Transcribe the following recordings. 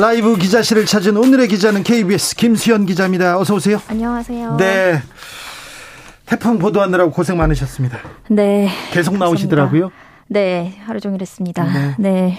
라이브 기자실을 찾은 오늘의 기자는 KBS 김수현 기자입니다. 어서 오세요. 안녕하세요. 네. 태풍 보도하느라고 고생 많으셨습니다. 네. 계속 나오시더라고요. 네, 하루 종일 했습니다. 네. 네.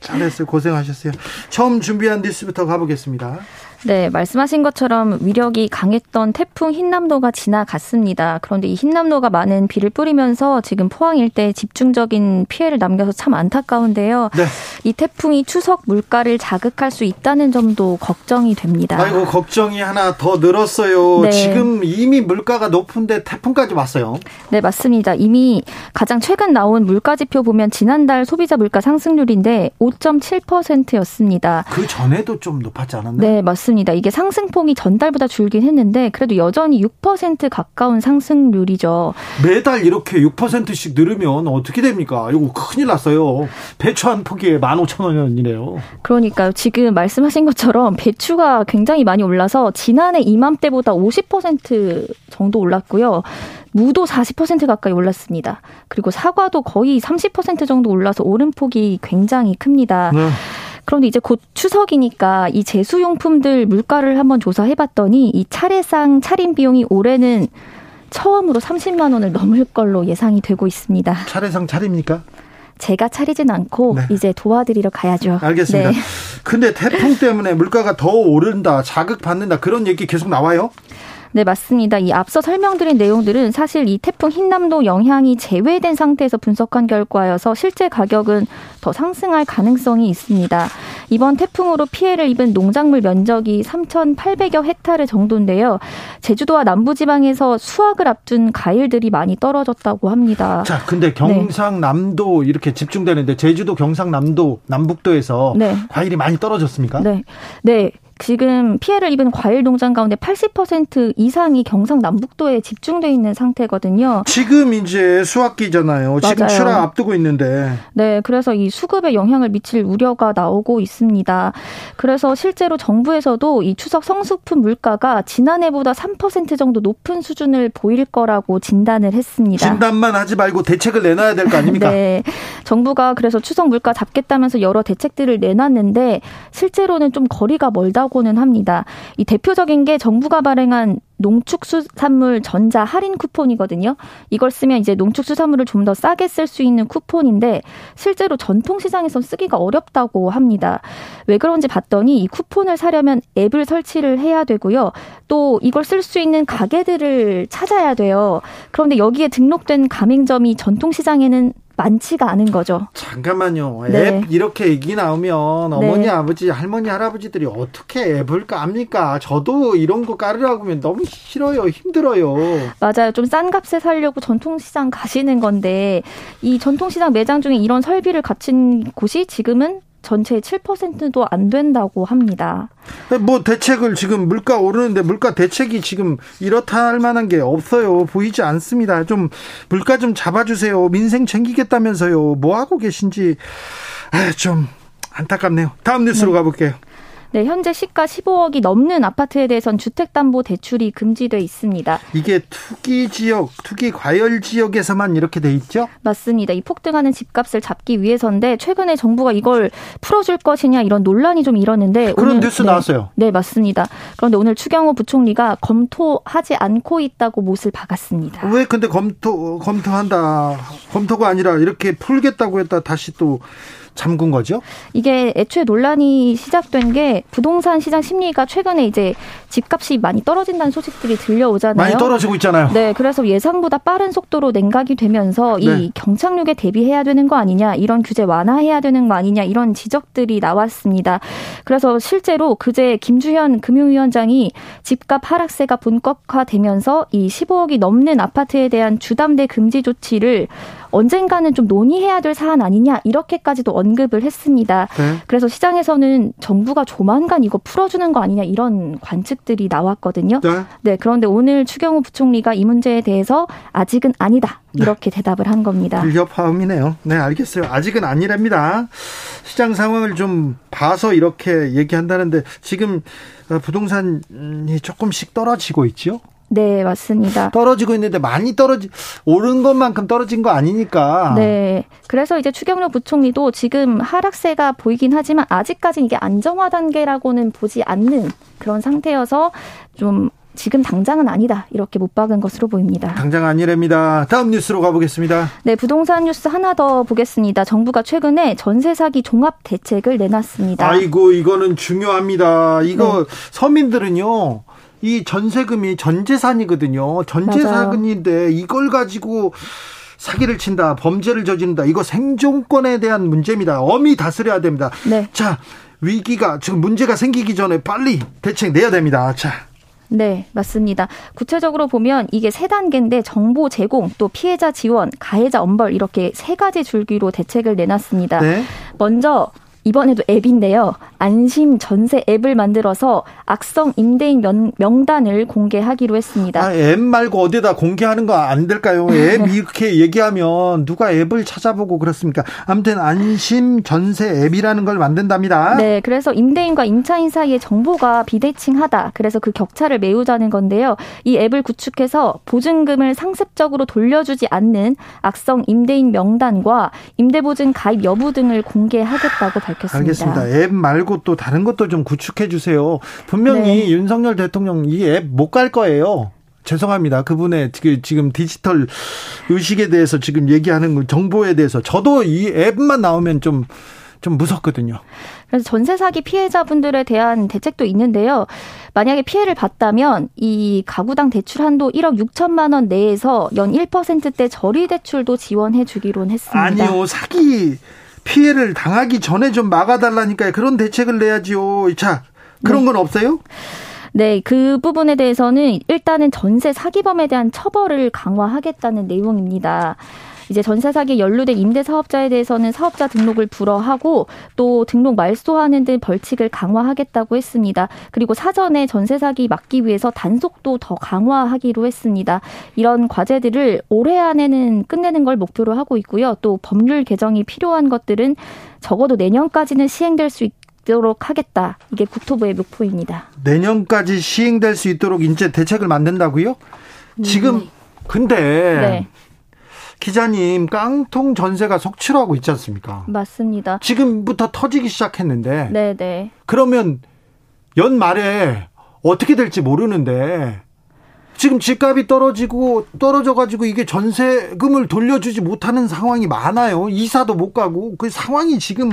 잘했어요. 고생하셨어요. 처음 준비한 뉴스부터 가보겠습니다. 네, 말씀하신 것처럼 위력이 강했던 태풍 흰남노가 지나갔습니다. 그런데 이 흰남노가 많은 비를 뿌리면서 지금 포항 일대에 집중적인 피해를 남겨서 참 안타까운데요. 네. 이 태풍이 추석 물가를 자극할 수 있다는 점도 걱정이 됩니다. 아이고 걱정이 하나 더 늘었어요. 네. 지금 이미 물가가 높은데 태풍까지 왔어요. 네, 맞습니다. 이미 가장 최근 나온 물가 지표 보면 지난달 소비자 물가 상승률인데 5.7%였습니다. 그 전에도 좀 높았지 않았나요? 네, 맞습니다. 이게 상승폭이 전달보다 줄긴 했는데 그래도 여전히 6% 가까운 상승률이죠. 매달 이렇게 6%씩 늘으면 어떻게 됩니까? 이거 큰일 났어요. 배추 한 포기에 15,000원이네요. 그러니까요. 지금 말씀하신 것처럼 배추가 굉장히 많이 올라서 지난해 이맘때보다 50% 정도 올랐고요. 무도 40% 가까이 올랐습니다. 그리고 사과도 거의 30% 정도 올라서 오름폭이 굉장히 큽니다. 네. 그런데 이제 곧 추석이니까 이 제수용품들 물가를 한번 조사해봤더니 이 차례상 차림 비용이 올해는 처음으로 30만 원을 넘을 걸로 예상이 되고 있습니다. 차례상 차립니까? 제가 차리진 않고 네. 이제 도와드리러 가야죠. 알겠습니다. 네. 근데 태풍 때문에 물가가 더 오른다, 자극받는다 그런 얘기 계속 나와요? 네, 맞습니다. 이 앞서 설명드린 내용들은 사실 이 태풍 흰남도 영향이 제외된 상태에서 분석한 결과여서 실제 가격은 더 상승할 가능성이 있습니다. 이번 태풍으로 피해를 입은 농작물 면적이 3,800여 헥타르 정도인데요. 제주도와 남부지방에서 수확을 앞둔 과일들이 많이 떨어졌다고 합니다. 자, 근데 경상남도 이렇게 집중되는데 제주도, 경상남도, 남북도에서 네. 과일이 많이 떨어졌습니까? 네. 네. 지금 피해를 입은 과일 농장 가운데 80% 이상이 경상남북도에 집중돼 있는 상태거든요. 지금 이제 수학기잖아요. 지금 맞아요. 출하 앞두고 있는데 네, 그래서 이 수급에 영향을 미칠 우려가 나오고 있습니다. 그래서 실제로 정부에서도 이 추석 성수품 물가가 지난해보다 3% 정도 높은 수준을 보일 거라고 진단을 했습니다. 진단만 하지 말고 대책을 내놔야 될 거 아닙니까? 네. 정부가 그래서 추석 물가 잡겠다면서 여러 대책들을 내놨는데 실제로는 좀 거리가 멀다고 는 합니다. 이 대표적인 게 정부가 발행한 농축수산물 전자 할인 쿠폰이거든요. 이걸 쓰면 이제 농축수산물을 좀 더 싸게 쓸 수 있는 쿠폰인데 실제로 전통시장에서 쓰기가 어렵다고 합니다. 왜 그런지 봤더니 이 쿠폰을 사려면 앱을 설치를 해야 되고요. 또 이걸 쓸 수 있는 가게들을 찾아야 돼요. 그런데 여기에 등록된 가맹점이 전통시장에는 많지가 않은 거죠. 잠깐만요. 앱 네. 이렇게 얘기 나오면 어머니, 네. 아버지, 할머니, 할아버지들이 어떻게 앱을 깝니까? 저도 이런 거 깔으라고 하면 너무 싫어요. 힘들어요. 맞아요. 좀 싼 값에 살려고 전통시장 가시는 건데 이 전통시장 매장 중에 이런 설비를 갖춘 곳이 지금은 전체의 7%도 안 된다고 합니다. 뭐 대책을 지금 물가 오르는데 물가 대책이 지금 이렇다 할 만한 게 없어요. 보이지 않습니다. 좀 물가 좀 잡아주세요. 민생 챙기겠다면서요. 뭐 하고 계신지 아, 좀 안타깝네요. 다음 뉴스로 가볼게요. 네, 현재 시가 15억이 넘는 아파트에 대해선 주택담보대출이 금지돼 있습니다. 이게 투기 지역, 투기 과열 지역에서만 이렇게 돼 있죠? 맞습니다. 이 폭등하는 집값을 잡기 위해서인데 최근에 정부가 이걸 풀어줄 것이냐 이런 논란이 좀 일었는데 그런 오늘- 뉴스 네. 나왔어요. 네, 맞습니다. 그런데 오늘 추경호 부총리가 검토하지 않고 있다고 못을 박았습니다. 왜 근데 검토 검토한다 검토가 아니라 이렇게 풀겠다고 했다 다시 또 잠근 거죠? 이게 애초에 논란이 시작된 게 부동산 시장 심리가 최근에 이제 집값이 많이 떨어진다는 소식들이 들려오잖아요. 많이 떨어지고 있잖아요. 네, 그래서 예상보다 빠른 속도로 냉각이 되면서 네. 이 경착륙에 대비해야 되는 거 아니냐, 이런 규제 완화해야 되는 거 아니냐, 이런 지적들이 나왔습니다. 그래서 실제로 그제 김주현 금융위원장이 집값 하락세가 본격화되면서 이 15억이 넘는 아파트에 대한 주담대 금지 조치를 언젠가는 좀 논의해야 될 사안 아니냐 이렇게까지도 언급을 했습니다. 네. 그래서 시장에서는 정부가 조만간 이거 풀어주는 거 아니냐 이런 관측들이 나왔거든요. 네. 네 그런데 오늘 추경호 부총리가 이 문제에 대해서 아직은 아니다 이렇게 네. 대답을 한 겁니다. 불협화음이네요. 네 알겠어요. 아직은 아니랍니다. 시장 상황을 좀 봐서 이렇게 얘기한다는데 지금 부동산이 조금씩 떨어지고 있죠. 네, 맞습니다. 떨어지고 있는데 많이 떨어지 오른 것만큼 떨어진 거 아니니까. 네. 그래서 이제 추경호 부총리도 지금 하락세가 보이긴 하지만 아직까지 이게 안정화 단계라고는 보지 않는 그런 상태여서 좀 지금 당장은 아니다 이렇게 못 박은 것으로 보입니다. 당장 아니랍니다. 다음 뉴스로 가보겠습니다. 네, 부동산 뉴스 하나 더 보겠습니다. 정부가 최근에 전세 사기 종합 대책을 내놨습니다. 아이고 이거는 중요합니다. 이거 네. 서민들은요 이 전세금이 전재산이거든요. 전재산인데 이걸 가지고 사기를 친다, 범죄를 저지른다. 이거 생존권에 대한 문제입니다. 엄히 다스려야 됩니다. 네. 자, 위기가 지금 문제가 생기기 전에 빨리 대책 내야 됩니다. 자. 네, 맞습니다. 구체적으로 보면 이게 세 단계인데 정보 제공, 또 피해자 지원, 가해자 엄벌 이렇게 세 가지 줄기로 대책을 내놨습니다. 네. 먼저 이번에도 앱인데요. 안심 전세 앱을 만들어서 악성 임대인 명, 명단을 공개하기로 했습니다. 아, 앱 말고 어디다 공개하는 거 안 될까요? 앱 이렇게 얘기하면 누가 앱을 찾아보고 그렇습니까? 아무튼 안심 전세 앱이라는 걸 만든답니다. 네, 그래서 임대인과 임차인 사이의 정보가 비대칭하다. 그래서 그 격차를 메우자는 건데요. 이 앱을 구축해서 보증금을 상습적으로 돌려주지 않는 악성 임대인 명단과 임대보증 가입 여부 등을 공개하겠다고 밝혔습니다. 알겠습니다. 앱 말고 또 다른 것도 좀 구축해 주세요. 분명히 네. 윤석열 대통령 이 앱 못 갈 거예요. 죄송합니다. 그분의 지금 디지털 의식에 대해서 지금 얘기하는 정보에 대해서 저도 이 앱만 나오면 좀, 좀 무섭거든요. 그래서 전세 사기 피해자분들에 대한 대책도 있는데요. 만약에 피해를 봤다면 이 가구당 대출 한도 1억 6천만 원 내에서 연 1%대 저리 대출도 지원해 주기로 했습니다. 아니요. 사기 피해를 당하기 전에 좀 막아달라니까요. 그런 대책을 내야지요. 자, 그런 네. 건 없어요? 네, 그 부분에 대해서는 일단은 전세 사기범에 대한 처벌을 강화하겠다는 내용입니다. 이제 전세 사기에 연루된 임대 사업자에 대해서는 사업자 등록을 불허하고 또 등록 말소하는 등 벌칙을 강화하겠다고 했습니다. 그리고 사전에 전세 사기 막기 위해서 단속도 더 강화하기로 했습니다. 이런 과제들을 올해 안에는 끝내는 걸 목표로 하고 있고요. 또 법률 개정이 필요한 것들은 적어도 내년까지는 시행될 수 있. 도록 하겠다. 이게 국토부의 목표입니다. 내년까지 시행될 수 있도록 이제 대책을 만든다고요? 지금 네. 근데 네. 기자님 깡통 전세가 속출하고 있지 않습니까? 맞습니다. 지금부터 터지기 시작했는데. 네네. 네. 그러면 연말에 어떻게 될지 모르는데 지금 집값이 떨어지고 떨어져 가지고 이게 전세금을 돌려주지 못하는 상황이 많아요. 이사도 못 가고 그 상황이 지금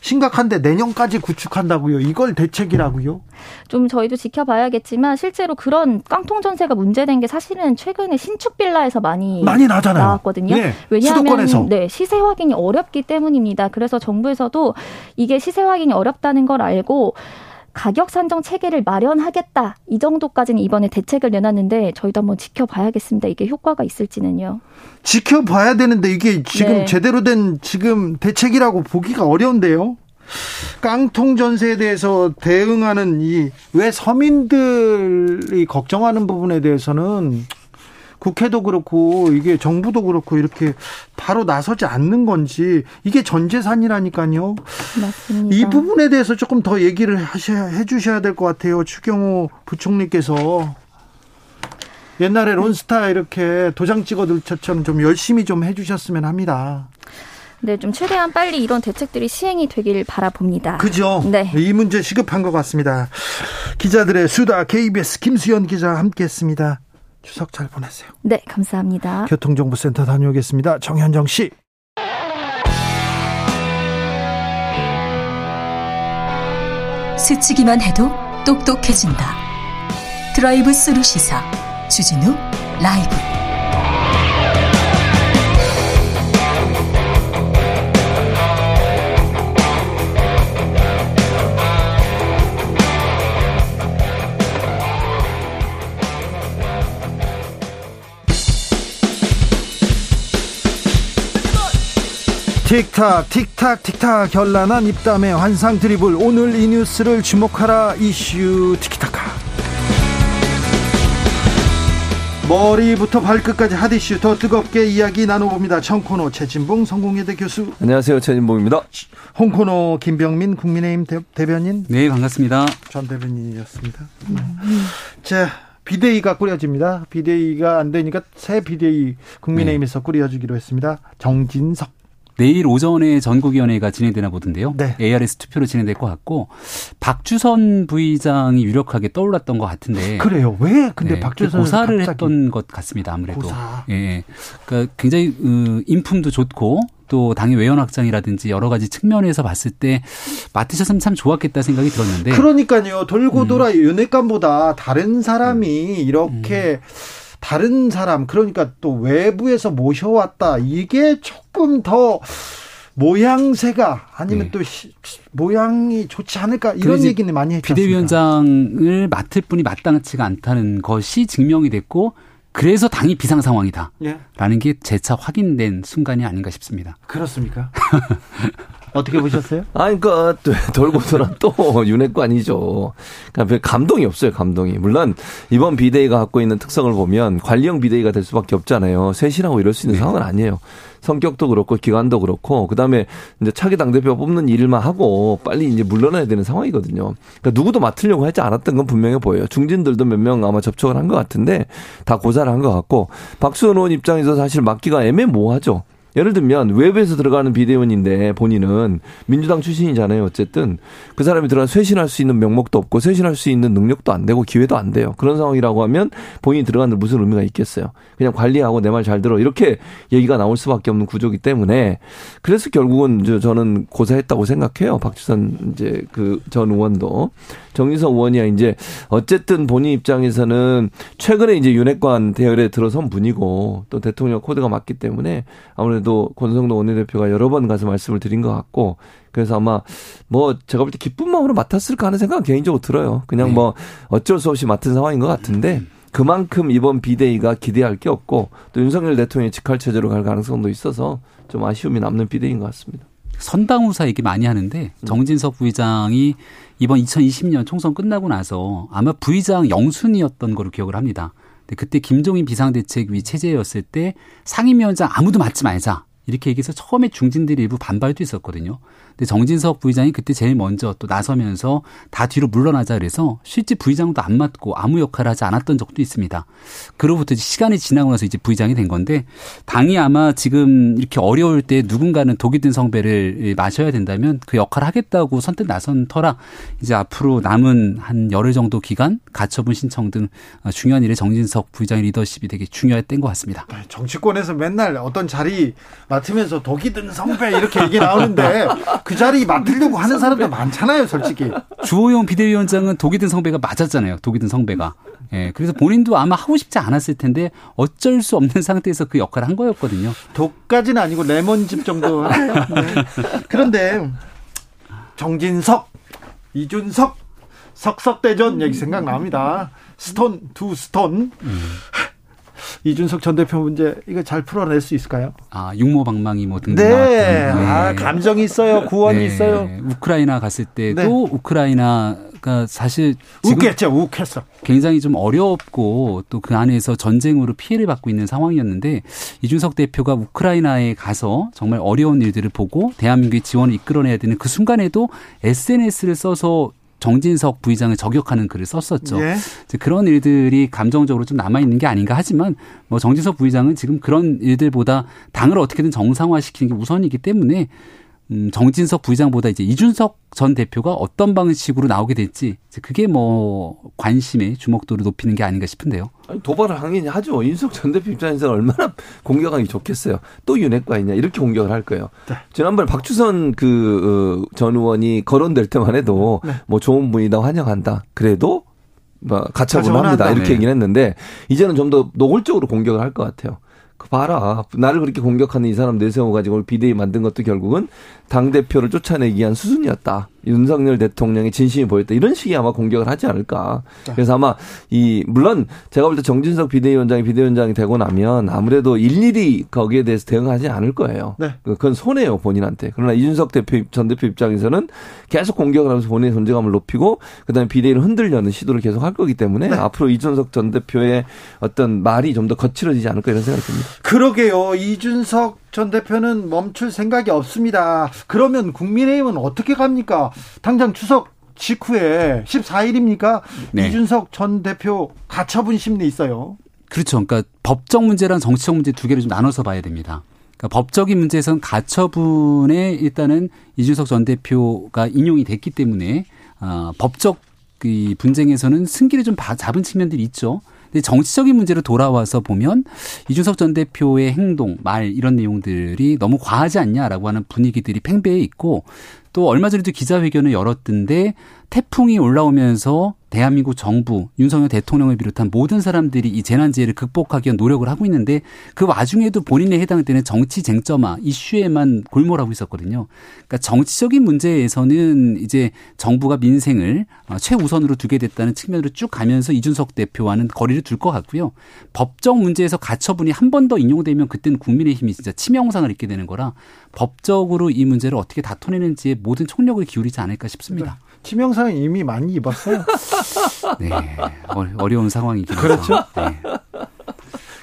심각한데 내년까지 구축한다고요. 이걸 대책이라고요? 좀 저희도 지켜봐야겠지만 실제로 그런 깡통 전세가 문제된 게 사실은 최근에 신축 빌라에서 많이 많이 나잖아요. 나왔거든요. 네, 왜냐하면 수도권에서. 네, 시세 확인이 어렵기 때문입니다. 그래서 정부에서도 이게 시세 확인이 어렵다는 걸 알고 가격 산정 체계를 마련하겠다. 이 정도까지는 이번에 대책을 내놨는데 저희도 한번 지켜봐야겠습니다. 이게 효과가 있을지는요. 지켜봐야 되는데 이게 지금 네. 제대로 된 지금 대책이라고 보기가 어려운데요. 깡통 전세에 대해서 대응하는 이 왜 서민들이 걱정하는 부분에 대해서는 국회도 그렇고 이게 정부도 그렇고 이렇게 바로 나서지 않는 건지 이게 전 재산이라니까요. 맞습니다. 이 부분에 대해서 조금 더 얘기를 하셔야 해 주셔야 될 것 같아요. 추경호 부총리께서 옛날에 론스타 이렇게 도장 찍어둘 것처럼 좀 열심히 좀 해주셨으면 합니다. 네, 좀 최대한 빨리 이런 대책들이 시행이 되길 바라봅니다. 그죠? 네. 이 문제 시급한 것 같습니다. 기자들의 수다 KBS 김수현 기자 함께했습니다. 추석 잘 보내세요. 네, 감사합니다. 교통정보센터 다녀오겠습니다. 정현정 씨. 스치기만 해도 똑똑해진다. 드라이브 스루 시사 주진우 라이브. 틱탁 틱탁 틱탁 결란한 입담의 환상 드리블 오늘 이 뉴스를 주목하라 이슈 티키타카 머리부터 발끝까지 핫이슈 더 뜨겁게 이야기 나눠봅니다. 청코노 최진봉 성공회대 교수 안녕하세요 최진봉입니다. 홍코노 김병민 국민의힘 대, 변인 네 반갑습니다. 전 대변인이었습니다. 자 비대위가 꾸려집니다. 비대위가 안 되니까 새 비대위 국민의힘에서 네. 꾸려주기로 했습니다. 정진석 내일 오전에 전국위원회가 진행되나 보던데요. 네. ARS 투표로 진행될 것 같고 박주선 부의장이 유력하게 떠올랐던 것 같은데 그래요. 왜 근데 네, 박주선 고사를 갑자기. 했던 것 같습니다. 아무래도 고사. 예, 그러니까 굉장히 음, 인품도 좋고 또 당의 외연 확장이라든지 여러 가지 측면에서 봤을 때 맡으셨으면 참 좋았겠다 생각이 들었는데 그러니까요. 돌고 음. 돌아 음. 윤핵관보다 다른 사람이 음. 이렇게 음. 다른 사람 그러니까 또 외부에서 모셔왔다 이게 조금 더 모양새가 아니면 네. 또 시, 모양이 좋지 않을까 이런 얘기는 많이 했죠. 비대위원장을 맡을 분이 마땅치가 않다는 것이 증명이 됐고 그래서 당이 비상 상황이다. 예. 라는 게 재차 확인된 순간이 아닌가 싶습니다. 그렇습니까? 어떻게 보셨어요? 아니, 그니까, 돌고 돌아 또 윤핵관이죠. 그러니까 감동이 없어요, 감동이. 물론, 이번 비대위가 갖고 있는 특성을 보면 관리형 비대위가 될 수밖에 없잖아요. 쇄신하고 이럴 수 있는 네. 상황은 아니에요. 성격도 그렇고, 기관도 그렇고, 그 다음에 이제 차기 당대표 뽑는 일만 하고 빨리 이제 물러나야 되는 상황이거든요. 그러니까 누구도 맡으려고 하지 않았던 건 분명해 보여요. 중진들도 몇 명 아마 접촉을 한 것 같은데, 다 고사를 한 것 같고, 박수원 의원 입장에서 사실 맡기가 애매모호하죠. 예를 들면 외부에서 들어가는 비대위원인데 본인은 민주당 출신이잖아요. 어쨌든 그 사람이 들어가 쇄신할 수 있는 명목도 없고 쇄신할 수 있는 능력도 안 되고 기회도 안 돼요. 그런 상황이라고 하면 본인이 들어가는 무슨 의미가 있겠어요. 그냥 관리하고 내 말 잘 들어 이렇게 얘기가 나올 수밖에 없는 구조기 때문에 그래서 결국은 저는 고사했다고 생각해요. 박주선 이제 그 전 의원도 정의석 의원이야 이제 어쨌든 본인 입장에서는 최근에 이제 윤핵관 대열에 들어선 분이고 또 대통령 코드가 맞기 때문에 아무래도 권성동 원내대표가 여러 번 가서 말씀을 드린 것 같고 그래서 아마 뭐 제가 볼 때 기쁜 마음으로 맡았을까 하는 생각은 개인적으로 들어요. 그냥 네. 뭐 어쩔 수 없이 맡은 상황인 것 같은데 그만큼 이번 비대위가 기대할 게 없고 또 윤석열 대통령이 직할 체제로 갈 가능성도 있어서 좀 아쉬움이 남는 비대위인 것 같습니다. 선당후사 얘기 많이 하는데 음. 정진석 부의장이 이번 2020년 총선 끝나고 나서 아마 부의장 영순이었던 걸로 기억을 합니다. 근데 그때 김종인 비상대책위 체제였을 때 상임위원장 아무도 맡지 말자. 이렇게 얘기해서 처음에 중진들이 일부 반발도 있었거든요. 근데 정진석 부의장이 그때 제일 먼저 또 나서면서 다 뒤로 물러나자 그래서 실제 부의장도 안 맡고 아무 역할을 하지 않았던 적도 있습니다. 그로부터 시간이 지나고 나서 이제 부의장이 된 건데 당이 아마 지금 이렇게 어려울 때 누군가는 독이 든 성배를 마셔야 된다면 그 역할을 하겠다고 선뜻 나선 터라 이제 앞으로 남은 한 열흘 정도 기간 가처분 신청 등 중요한 일에 정진석 부의장의 리더십이 되게 중요했던 것 같습니다. 네, 정치권에서 맨날 어떤 자리 맡으면서 독이 든 성배 이렇게 얘기 나오는데 그 자리 맡으려고 하는 사람들 많잖아요, 솔직히. 주호영 비대위원장은 독이 든 성배가 맞았잖아요. 독이 든 성배가. 예. 그래서 본인도 아마 하고 싶지 않았을 텐데 어쩔 수 없는 상태에서 그 역할을 한 거였거든요. 독까지는 아니고 레몬즙 정도. 네. 그런데 정진석, 이준석, 석석대전 얘기 생각납니다. stone, 두 stone. 음. 이준석 전 대표 문제 이거 잘 풀어낼 수 있을까요? 아 육모방망이 뭐 등등 네. 나왔던. 네. 아 감정이 있어요. 구원이 네. 있어요. 우크라이나 갔을 때도 네. 우크라이나가 사실 웃겠죠. 웃했어. 굉장히 좀 어렵고 또 그 안에서 전쟁으로 피해를 받고 있는 상황이었는데 이준석 대표가 우크라이나에 가서 정말 어려운 일들을 보고 대한민국의 지원을 이끌어내야 되는 그 순간에도 SNS를 써서 정진석 부의장을 저격하는 글을 썼었죠. 예. 그런 일들이 감정적으로 좀 남아 있는 게 아닌가 하지만 뭐 정진석 부의장은 지금 그런 일들보다 당을 어떻게든 정상화시키는 게 우선이기 때문에 음, 정진석 부의장보다 이제 이준석 전 대표가 어떤 방식으로 나오게 될지 그게 뭐 관심의 주목도를 높이는 게 아닌가 싶은데요. 아니, 도발을 하긴 하죠. 이준석 전 대표 입장에서는 얼마나 공격하기 좋겠어요. 또 윤핵관이냐 이렇게 공격을 할 거예요. 네. 지난번에 박주선 그전 어, 의원이 거론될 때만 해도 네. 뭐 좋은 분이다 환영한다. 그래도 뭐 가처분합니다 이렇게 네. 얘기를 했는데 이제는 좀 더 노골적으로 공격을 할 것 같아요. 그 봐라. 나를 그렇게 공격하는 이 사람 내세워 가지고 비대위 만든 것도 결국은 당 대표를 쫓아내기 위한 수순이었다. 윤석열 대통령의 진심이 보였다. 이런 식의 아마 공격을 하지 않을까. 그래서 아마 이 물론 제가 볼 때 정진석 비대위원장이 비대위원장이 되고 나면 아무래도 일일이 거기에 대해서 대응하지 않을 거예요. 네. 그건 손해요 본인한테. 그러나 이준석 대표 전 대표 입장에서는 계속 공격을 하면서 본인의 존재감을 높이고 그다음에 비대위를 흔들려는 시도를 계속 할 거기 때문에 네. 앞으로 이준석 전 대표의 어떤 말이 좀 더 거칠어지지 않을까 이런 생각이 듭니다. 그러게요. 이준석 전 대표는 멈출 생각이 없습니다. 그러면 국민의힘은 어떻게 갑니까? 당장 추석 직후에 14일입니까? 네. 이준석 전 대표 가처분 심리 있어요. 그렇죠. 그러니까 법적 문제랑 정치적 문제 두 개를 좀 나눠서 봐야 됩니다. 그러니까 법적인 문제에서는 가처분에 일단은 이준석 전 대표가 인용이 됐기 때문에 어, 법적 그 분쟁에서는 승기를 좀 잡은 측면들이 있죠. 근데 정치적인 문제로 돌아와서 보면 이준석 전 대표의 행동, 말 이런 내용들이 너무 과하지 않냐라고 하는 분위기들이 팽배해 있고 또 얼마 전에도 기자회견을 열었던데 태풍이 올라오면서 대한민국 정부, 윤석열 대통령을 비롯한 모든 사람들이 이 재난지혜를 극복하기 위한 노력을 하고 있는데 그 와중에도 본인에 해당되는 정치 쟁점화, 이슈에만 골몰하고 있었거든요. 그러니까 정치적인 문제에서는 이제 정부가 민생을 어, 최우선으로 두게 됐다는 측면으로 쭉 가면서 이준석 대표와는 거리를 둘 것 같고요. 법적 문제에서 가처분이 한 번 더 인용되면 그때는 국민의힘이 진짜 치명상을 입게 되는 거라 법적으로 이 문제를 어떻게 다퉈내는지에 모든 총력을 기울이지 않을까 싶습니다. 네. 치명상 이미 많이 입었어요. 네, 어려운 상황이긴 그렇죠. 네.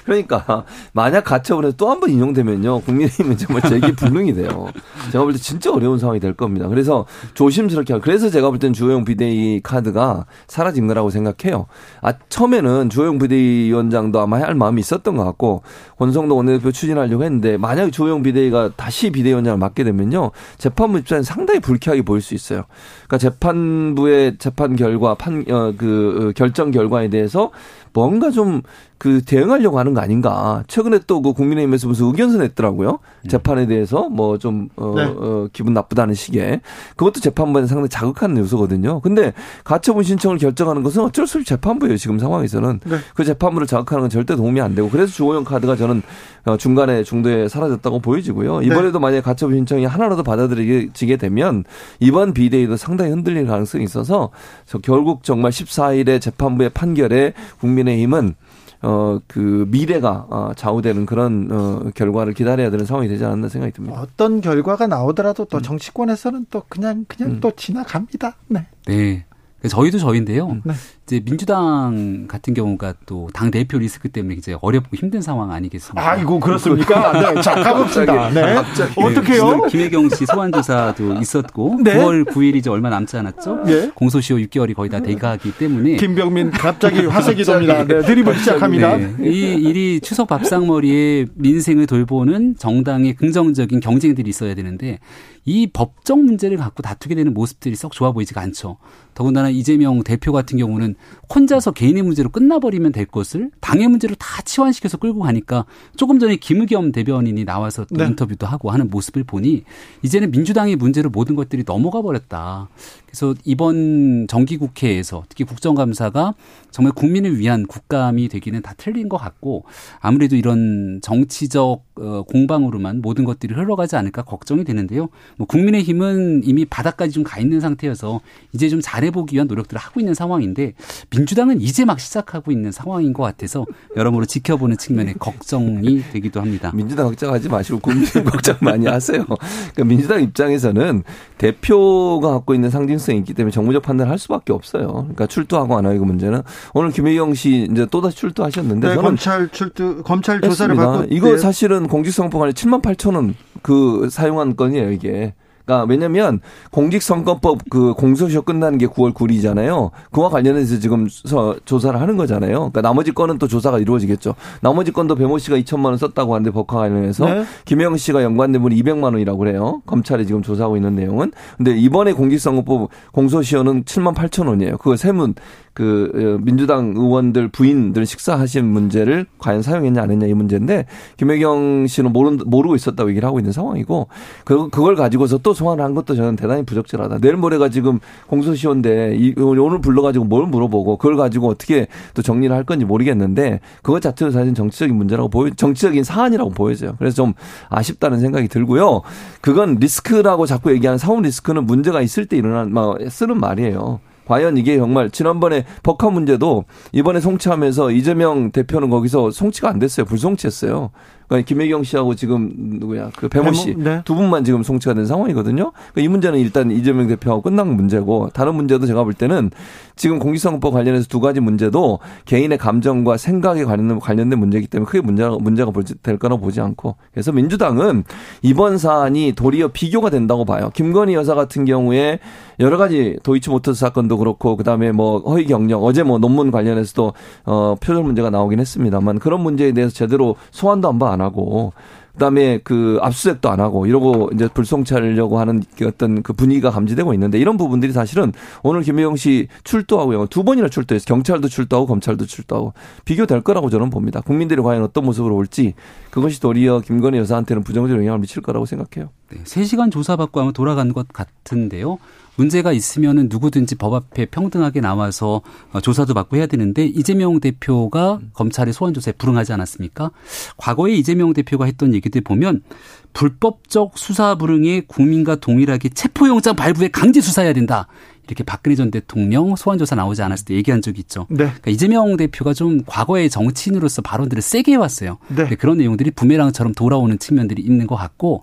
그러니까 만약 가처분에서 또 한 번 인용되면요 국민의힘은 정말 재기 불능이 돼요. 제가 볼 때 진짜 어려운 상황이 될 겁니다. 그래서 조심스럽게 그래서 제가 볼 땐 주호영 비대위 카드가 사라진 거라고 생각해요. 아 처음에는 주호영 비대위원장도 아마 할 마음이 있었던 것 같고 권성동 원내대표 추진하려고 했는데 만약 주호영 비대위가 다시 비대위원장을 맡게 되면요 재판부 입장에 상당히 불쾌하게 보일 수 있어요. 그러니까 재판부의 재판 결과 판그 어, 그, 어, 결정 결과에 대해서 뭔가 좀 그 대응하려고 하는 거 아닌가. 최근에 또 그 국민의힘에서 무슨 의견서 냈더라고요. 음. 재판에 대해서 뭐 좀, 어, 네. 어, 기분 나쁘다는 식의. 그것도 재판부에 상당히 자극하는 요소거든요. 근데 가처분 신청을 결정하는 것은 어쩔 수 없이 재판부예요. 지금 상황에서는. 네. 그 재판부를 자극하는 건 절대 도움이 안 되고. 그래서 주호영 카드가 저는 어, 중간에 중도에 사라졌다고 보여지고요. 네. 이번에도 네. 만약에 가처분 신청이 하나라도 받아들이게 되면 이번 비대위도 상당히 흔들릴 가능성이 있어서 결국 정말 14일에 재판부의 판결에 국민의힘은 어, 그 미래가 어, 좌우되는 그런 어, 결과를 기다려야 되는 상황이 되지 않았나 생각이 듭니다. 어떤 결과가 나오더라도 또 음. 정치권에서는 또 그냥 그냥 음. 또 지나갑니다. 네. 네. 저희도 저희인데요. 음. 네. 이제 민주당 같은 경우가 또 당 대표 리스크 때문에 이제 어렵고 힘든 상황 아니겠습니까? 아이고 그렇습니까? 네, 자 가봅시다. 네. 갑자기. 어떻게요? 네, 김혜경 씨 소환 조사도 있었고 네. 9월 9일 이제 얼마 남지 않았죠? 네. 공소시효 6개월이 거의 다 돼가기 때문에 김병민 갑자기 화색이 돕니다. 네, 드립을 시작합니다. 네. 이 일이 추석 밥상머리에 민생을 돌보는 정당의 긍정적인 경쟁들이 있어야 되는데 이 법적 문제를 갖고 다투게 되는 모습들이 썩 좋아 보이지가 않죠. 더군다나 이재명 대표 같은 경우는 혼자서 개인의 문제로 끝나버리면 될 것을 당의 문제로 다 치환시켜서 끌고 가니까 조금 전에 김의겸 대변인이 나와서 또 네. 인터뷰도 하고 하는 모습을 보니 이제는 민주당의 문제로 모든 것들이 넘어가 버렸다. 그래서 이번 정기국회에서 특히 국정감사가 정말 국민을 위한 국감이 되기는 다 틀린 것 같고 아무래도 이런 정치적 어, 공방으로만 모든 것들이 흘러가지 않을까 걱정이 되는데요. 뭐 국민의힘은 이미 바닥까지 좀 가 있는 상태여서 이제 좀 잘해보기 위한 노력들을 하고 있는 상황인데 민주당은 이제 막 시작하고 있는 상황인 것 같아서 여러모로 지켜보는 측면에 걱정이 되기도 합니다. 민주당 걱정하지 마시고 국민 걱정 많이 하세요. 그러니까 민주당 입장에서는 대표가 갖고 있는 상징 성이 있기 때문에 정무적 판단을 할 수밖에 없어요. 그러니까 출두하고 안 하고 문제는 오늘 김혜경 씨 이제 또다시 출두하셨는데 네, 검찰 출두 검찰 조사를 받고 이거 사실은 공직선거법안에 7만 8천 원 그 사용한 건이에요 이게. 그러니까 왜냐면 공직선거법 그 공소시효 끝나는 게 9월 9일이잖아요. 그와 관련해서 지금 조사를 하는 거잖아요. 그러니까 나머지 건은 또 조사가 이루어지겠죠. 나머지 건도 배모 씨가 2천만 원 썼다고 하는데 법과 관련해서 네. 김영 씨가 연관된 분이 200만 원이라고 그래요. 검찰이 지금 조사하고 있는 내용은. 근데 이번에 공직선거법 공소시효는 7만 8천 원이에요. 그거 세문 그 어, 민주당 의원들 부인들 식사하신 문제를 과연 사용했냐 안 했냐 이 문제인데 김혜경 씨는 모르, 모르고 있었다고 얘기를 하고 있는 상황이고 그, 그걸 가지고서 또 소환을 한 것도 저는 대단히 부적절하다. 내일 모레가 지금 공소시효인데 이, 오늘 불러가지고 뭘 물어보고 그걸 가지고 어떻게 또 정리를 할 건지 모르겠는데 그것 자체도 사실 정치적인 문제라고 보여 정치적인 사안이라고 보여져요. 그래서 좀 아쉽다는 생각이 들고요. 그건 리스크라고 자꾸 얘기하는 사후 리스크는 문제가 있을 때 일어난 막 쓰는 말이에요. 과연 이게 정말 지난번에 법화 문제도 이번에 송치하면서 이재명 대표는 거기서 송치가 안 됐어요. 불송치했어요. 그러니까 김혜경 씨하고 지금 누구야 그 배모 씨두 네. 분만 지금 송치가 된 상황이거든요. 그러니까 이 문제는 일단 이재명 대표하고 끝난 문제고 다른 문제도 제가 볼 때는 지금 공직선거법 관련해서 두 가지 문제도 개인의 감정과 생각에 관련된, 관련된 문제이기 때문에 크게 문제가 문제가 될 거라 보지 않고 그래서 민주당은 이번 사안이 도리어 비교가 된다고 봐요. 김건희 여사 같은 경우에 여러 가지 도이치모터스 사건도 그렇고 그다음에 뭐 허위 경력 어제 뭐 논문 관련해서도 어 표절 문제가 나오긴 했습니다만 그런 문제에 대해서 제대로 소환도 안 봐. 안 하고 그다음에 그 압수수색도 안 하고 이러고 이제 불송치하려고 하는 그 어떤 그 분위기가 감지되고 있는데 이런 부분들이 사실은 오늘 김혜영 씨 출두하고 두 번이나 출두해서 경찰도 출두하고 검찰도 출두하고 비교될 거라고 저는 봅니다. 국민들이 과연 어떤 모습으로 올지 그것이 도리어 김건희 여사한테는 부정적 영향을 미칠 거라고 생각해요. 네, 3시간 조사받고 하면 돌아간 것 같은데요. 문제가 있으면은 누구든지 법 앞에 평등하게 나와서 어, 조사도 받고 해야 되는데 이재명 대표가 검찰의 소환 조사에 불응하지 않았습니까? 과거에 이재명 대표가 했던 얘기들 보면 불법적 수사 불응에 국민과 동일하게 체포영장 발부에 강제 수사해야 된다. 이렇게 박근혜 전 대통령 소환조사 나오지 않았을 때 얘기한 적이 있죠. 네. 그러니까 이재명 대표가 좀 과거의 정치인으로서 발언들을 세게 해왔어요. 네. 그런 내용들이 부메랑처럼 돌아오는 측면들이 있는 것 같고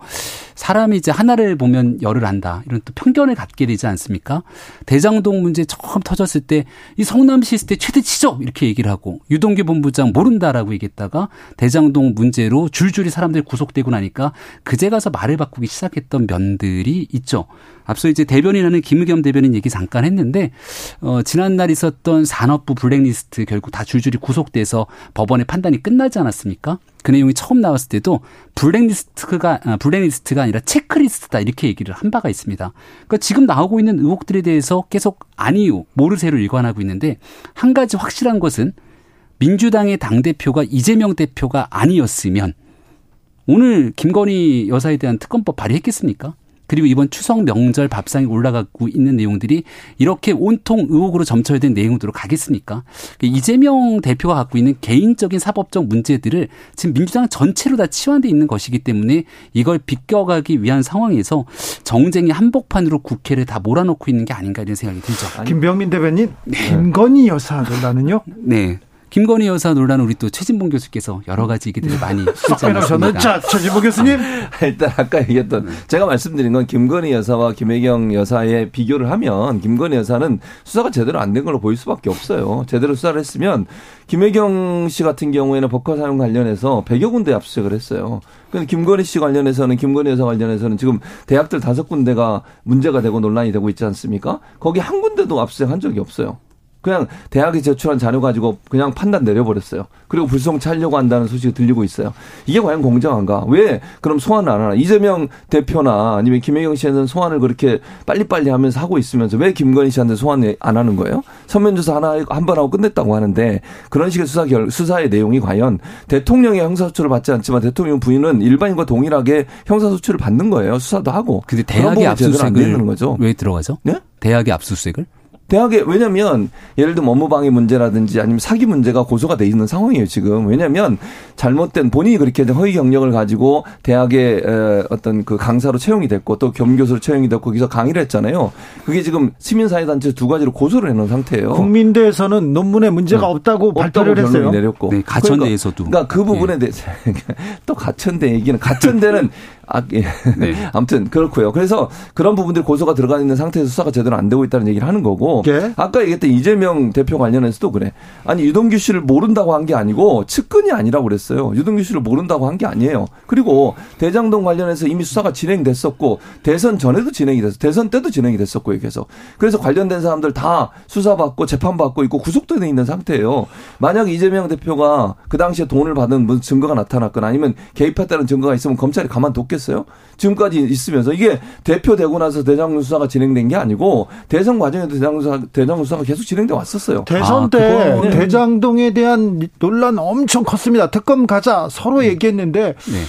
사람이 이제 하나를 보면 열을 안다 이런 또 편견을 갖게 되지 않습니까? 대장동 문제 처음 터졌을 때 이 성남시 있을 때 최대 치죠 이렇게 얘기를 하고 유동규 본부장 모른다라고 얘기했다가 대장동 문제로 줄줄이 사람들이 구속되고 나니까 그제 가서 말을 바꾸기 시작했던 면들이 있죠. 앞서 이제 대변인하는 김의겸 대변인 얘기 잠깐 했는데 어 지난날 있었던 산업부 블랙리스트 결국 다 줄줄이 구속돼서 법원의 판단이 끝나지 않았습니까? 그 내용이 처음 나왔을 때도 블랙리스트가 아, 블랙리스트가 아니라 체크리스트다 이렇게 얘기를 한 바가 있습니다. 그러니까 지금 나오고 있는 의혹들에 대해서 계속 아니요 모르쇠로 일관하고 있는데 한 가지 확실한 것은 민주당의 당 대표가 이재명 대표가 아니었으면 오늘 김건희 여사에 대한 특검법 발의했겠습니까? 그리고 이번 추석 명절 밥상에 올라가고 있는 내용들이 이렇게 온통 의혹으로 점철된 내용으로 가겠습니까? 그러니까 이재명 대표가 갖고 있는 개인적인 사법적 문제들을 지금 민주당 전체로 다 치환돼 있는 것이기 때문에 이걸 비껴가기 위한 상황에서 정쟁의 한복판으로 국회를 다 몰아넣고 있는 게 아닌가 이런 생각이 들죠. 김병민 대변인, 네. 김건희 여사 논란은요? 네. 김건희 여사 논란 우리 또 최진봉 교수께서 여러 가지 얘기들을 많이 않습니까? 자, 최진봉 교수님. 일단 아까 얘기했던 제가 말씀드린 건 김건희 여사와 김혜경 여사의 비교를 하면 김건희 여사는 수사가 제대로 안 된 걸로 보일 수밖에 없어요. 제대로 수사를 했으면 김혜경 씨 같은 경우에는 법과 사용 관련해서 100여 군데 압수수색을 했어요. 근데 김건희 씨 관련해서는 김건희 여사 관련해서는 지금 대학들 다섯 군데가 문제가 되고 논란이 되고 있지 않습니까? 거기 한 군데도 압수수색한 적이 없어요. 그냥 대학에 제출한 자료 가지고 그냥 판단 내려버렸어요. 그리고 불송차려고 한다는 소식이 들리고 있어요. 이게 과연 공정한가? 왜 그럼 소환을 안 하나? 이재명 대표나 아니면 김혜경 씨한테는 소환을 그렇게 빨리빨리 하면서 하고 있으면서 왜 김건희 씨한테 소환을 안 하는 거예요? 서면조사 하나 한 번 하고 끝냈다고 하는데 그런 식의 수사 결 수사의 내용이 과연 대통령의 형사소출을 받지 않지만 대통령 부인은 일반인과 동일하게 형사소출을 받는 거예요. 수사도 하고. 근데 대학의 압수수색을 왜 들어가죠? 네? 대학의 압수수색을? 대학에 왜냐면 예를 들면 업무방해 문제라든지 아니면 사기 문제가 고소가 돼 있는 상황이에요 지금. 왜냐면 잘못된 본인이 그렇게 허위 경력을 가지고 대학에 어떤 그 강사로 채용이 됐고 또 겸교수로 채용이 됐고 거기서 강의를 했잖아요. 그게 지금 시민사회단체 두 가지로 고소를 해놓은 상태예요. 국민대에서는 논문에 문제가 네. 없다고 발표를 했어요. 내렸고. 네, 가천대에서도. 그러니까, 그러니까 그 부분에 네. 대해서 또 가천대 얘기는 가천대는 아, 예. 네. 아무튼 그렇고요. 그래서 그런 부분들이 고소가 들어가 있는 상태에서 수사가 제대로 안 되고 있다는 얘기를 하는 거고 예. 아까 얘기했던 이재명 대표 관련해서도 그래. 아니 유동규 씨를 모른다고 한 게 아니고 측근이 아니라고 그랬어요. 유동규 씨를 모른다고 한 게 아니에요. 그리고 대장동 관련해서 이미 수사가 진행됐었고 대선 전에도 진행이 됐어. 대선 때도 진행이 됐었고 계속. 그래서 관련된 사람들 다 수사받고 재판받고 있고 구속돼 있는 상태예요. 만약 이재명 대표가 그 당시에 돈을 받은 증거가 나타났거나 아니면 개입했다는 증거가 있으면 검찰이 가만뒀겠 없겠어요? 지금까지 있으면서 이게 대표되고 나서 대장 수사가 진행된 게 아니고 대선 과정에도 대장 수사 대장 수사가 계속 진행돼 왔었어요. 대선 아, 때 네. 대장동에 대한 논란 엄청 컸습니다. 특검 가자 서로 네. 얘기했는데 네.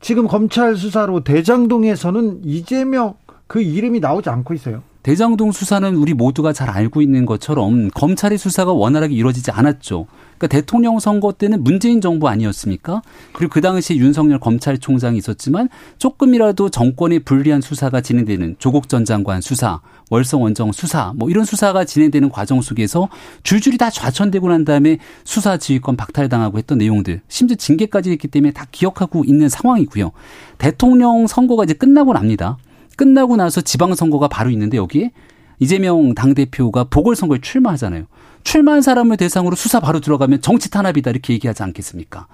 지금 검찰 수사로 대장동에서는 이재명 그 이름이 나오지 않고 있어요. 대장동 수사는 우리 모두가 잘 알고 있는 것처럼 검찰의 수사가 원활하게 이루어지지 않았죠. 그러니까 대통령 선거 때는 문재인 정부 아니었습니까? 그리고 그 당시에 윤석열 검찰총장이 있었지만 조금이라도 정권에 불리한 수사가 진행되는 조국 전 장관 수사, 월성 원정 수사, 뭐 이런 수사가 진행되는 과정 속에서 줄줄이 다 좌천되고 난 다음에 수사 지휘권 박탈당하고 했던 내용들, 심지어 징계까지 했기 때문에 다 기억하고 있는 상황이고요. 대통령 선거가 이제 끝나고 납니다. 끝나고 나서 지방선거가 바로 있는데 여기에 이재명 당대표가 보궐선거에 출마하잖아요. 출마한 사람을 대상으로 수사 바로 들어가면 정치 탄압이다 이렇게 얘기하지 않겠습니까?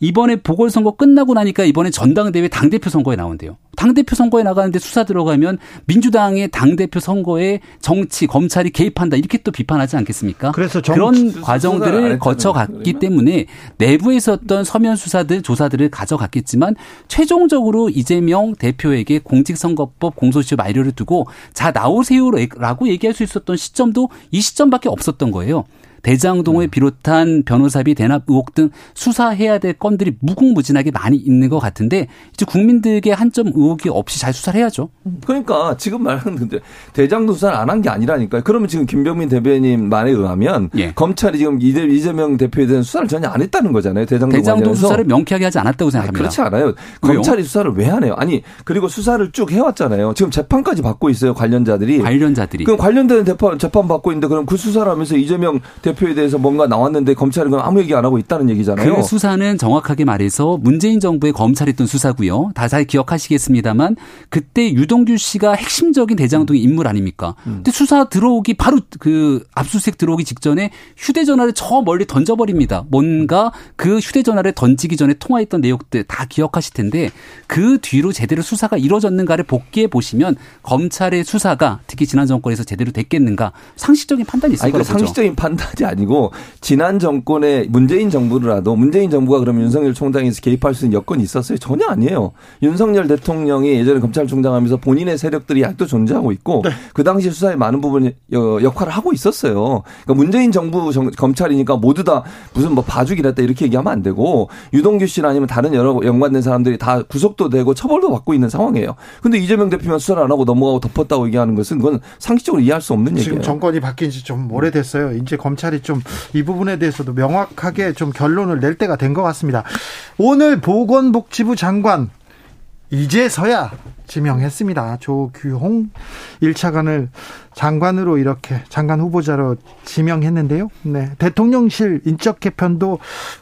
이번에 보궐선거 끝나고 나니까 이번에 전당대회 당대표 선거에 나온대요. 당대표 선거에 나가는데 수사 들어가면 민주당의 당대표 선거에 정치, 검찰이 개입한다 이렇게 또 비판하지 않겠습니까? 그래서 그런 과정들을 거쳐갔기 때문에 내부에 있었던 서면 수사들, 조사들을 가져갔겠지만 최종적으로 이재명 대표에게 공직선거법 공소시효 만료를 두고 자 나오세요라고 얘기할 수 있었던 시점도 이 시점밖에 없었던 거예요. 대장동을 음. 비롯한 변호사비 대납 의혹 등 수사해야 될 건들이 무궁무진하게 많이 있는 것 같은데 이제 국민들에게 한점 의혹이 없이 잘 수사를 해야죠. 그러니까 지금 말하는 근데 대장동 수사를 안 한 게 아니라니까요. 그러면 지금 김병민 대변인 말에 의하면 예. 검찰이 지금 이재명 대표에 대한 수사를 전혀 안 했다는 거잖아요. 대장동, 대장동 수사를 명쾌하게 하지 않았다고 생각합니다. 아니, 그렇지 않아요. 왜요? 검찰이 수사를 왜 하네요? 아니 그리고 수사를 쭉 해왔잖아요. 지금 재판까지 받고 있어요. 관련자들이. 관련자들이. 그럼 관련된 재판 재판 받고 있는데 그럼 그 수사를 하면서 이재명 대표 대표에 대해서 뭔가 나왔는데 검찰은 아무 얘기 안 하고 있다는 얘기잖아요. 그 수사는 정확하게 말해서 문재인 정부의 검찰이 했던 수사고요. 다 잘 기억하시겠습니다만 그때 유동규 씨가 핵심적인 대장동의 인물 아닙니까? 음. 근데 수사 들어오기 바로 그 압수수색 들어오기 직전에 휴대전화를 저 멀리 던져버립니다. 뭔가 그 휴대전화를 던지기 전에 통화했던 내용들 다 기억하실 텐데 그 뒤로 제대로 수사가 이루어졌는가를 복귀해 보시면 검찰의 수사가 특히 지난 정권에서 제대로 됐겠는가 상식적인 판단이 있을 거라고 보죠. 상식적인 판단이 아니고 지난 정권의 문재인 정부라도 문재인 정부가 그러면 윤석열 총장에서 개입할 수 있는 여건이 있었어요? 전혀 아니에요. 윤석열 대통령이 예전에 검찰총장 하면서 본인의 세력들이 아직도 존재하고 있고 네. 그 당시 수사에 많은 부분 역할을 하고 있었어요. 그러니까 문재인 정부 정, 검찰이니까 모두 다 무슨 뭐 봐주기랬다 이렇게 얘기하면 안 되고 유동규 씨나 아니면 다른 여러 연관된 사람들이 다 구속도 되고 처벌도 받고 있는 상황이에요. 근데 이재명 대표만 수사를 안 하고 넘어가고 덮었다고 얘기하는 것은 그건 상식적으로 이해할 수 없는 지금 얘기예요. 지금 정권이 바뀐 지 좀 오래됐어요. 이제 검찰 이 좀 이 부분에 대해서도 명확하게 좀 결론을 낼 때가 된 것 같습니다. 오늘 보건복지부 장관 이제서야 지명했습니다. 조규홍 1차관을 장관으로 이렇게 장관 후보자로 지명했는데요. 네. 대통령실 인적 개편도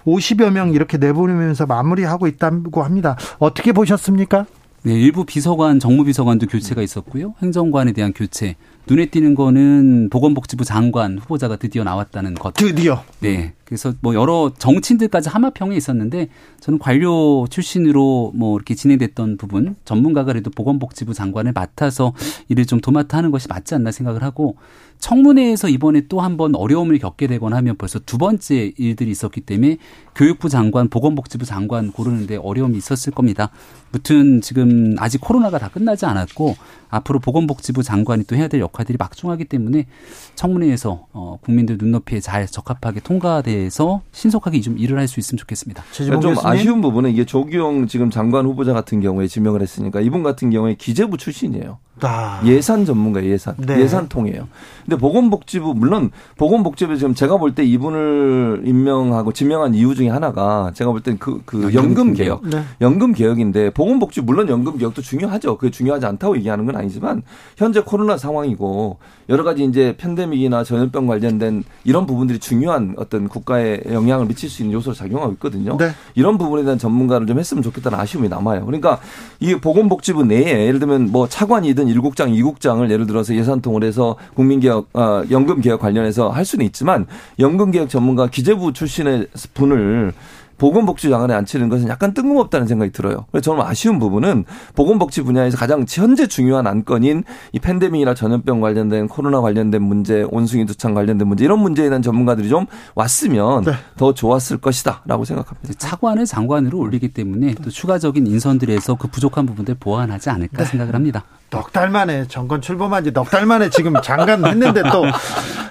50여 명 이렇게 내보내면서 마무리하고 있다고 합니다. 어떻게 보셨습니까? 네, 일부 비서관, 정무비서관도 교체가 있었고요. 행정관에 대한 교체, 눈에 띄는 거는 보건복지부 장관 후보자가 드디어 나왔다는 것. 드디어. 네. 그래서 뭐 여러 정치인들까지 하마평에 있었는데 저는 관료 출신으로 뭐 이렇게 진행됐던 부분 전문가가 그래도 보건복지부 장관을 맡아서 일을 좀 도맡아 하는 것이 맞지 않나 생각을 하고 청문회에서 이번에 또 한 번 어려움을 겪게 되거나 하면 벌써 두 번째 일들이 있었기 때문에 교육부 장관, 보건복지부 장관 고르는데 어려움이 있었을 겁니다. 무튼 지금 아직 코로나가 다 끝나지 않았고 앞으로 보건복지부 장관이 또 해야 될 역할 들이 막중하기 때문에 청문회에서 어, 국민들 눈높이에 잘 적합하게 통과돼서 신속하게 좀 일을 할 수 있으면 좋겠습니다. 좀 교수님? 아쉬운 부분은 이게 조규영 지금 장관 후보자 같은 경우에 지명을 했으니까 이분 같은 경우에 기재부 출신이에요. 아. 예산 전문가 예산 네. 예산통이에요. 근데 보건복지부 물론 보건복지부 지금 제가 볼 때 이분을 임명하고 지명한 이유 중에 하나가 제가 볼땐그그 연금 개혁 네. 연금 개혁인데 보건복지 물론 연금 개혁도 중요하죠. 그게 중요하지 않다고 얘기하는 건 아니지만 현재 코로나 상황이고 여러 가지 이제 팬데믹이나 전염병 관련된 이런 부분들이 중요한 어떤 국가에 영향을 미칠 수 있는 요소로 작용하고 있거든요. 네. 이런 부분에 대한 전문가를 좀 했으면 좋겠다는 아쉬움이 남아요. 그러니까 이 보건복지부 내에 예를 들면 뭐 차관이든 일국장, 이국장을 예를 들어서 예산통을 해서 국민개혁, 어, 연금개혁 관련해서 할 수는 있지만 연금개혁 전문가 기재부 출신의 분을 보건복지 장관에 앉히는 것은 약간 뜬금없다는 생각이 들어요. 그래서 저는 아쉬운 부분은 보건복지 분야에서 가장 현재 중요한 안건인 이 팬데믹이나 전염병 관련된 코로나 관련된 문제, 온숭이 두창 관련된 문제 이런 문제에 대한 전문가들이 좀 왔으면 네. 더 좋았을 것이다라고 생각합니다. 차관을 장관으로 올리기 때문에 또 추가적인 인선들에서 그 부족한 부분들 보완하지 않을까 네. 생각을 합니다. 넉 달 만에 정권 출범한 지 넉 달 만에 지금 장관 했는데 또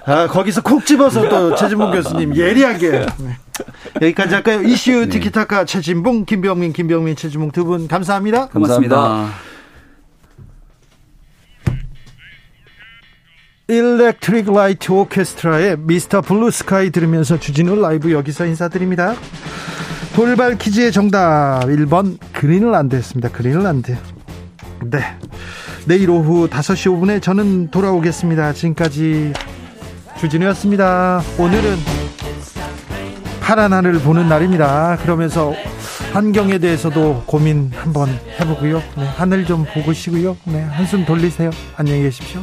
아, 거기서 콕 집어서 또 최진봉 교수님 예리하게 네. 여기까지 할까요? 이슈 네. 티키타카 최진봉, 김병민, 김병민, 최진봉 두 분 감사합니다. 고맙습니다. 일렉트릭 라이트 오케스트라의 Mr. Blue Sky 들으면서 주진우 라이브 여기서 인사드립니다. 돌발 퀴즈의 정답 1번 그린란드였습니다. 그린란드. 네. 내일 오후 5시 5분에 저는 돌아오겠습니다. 지금까지 주진우였습니다. 오늘은 파란 하늘을 보는 날입니다. 그러면서 환경에 대해서도 고민 한번 해보고요. 네, 하늘 좀 보고 쉬고요. 네, 한숨 돌리세요. 안녕히 계십시오.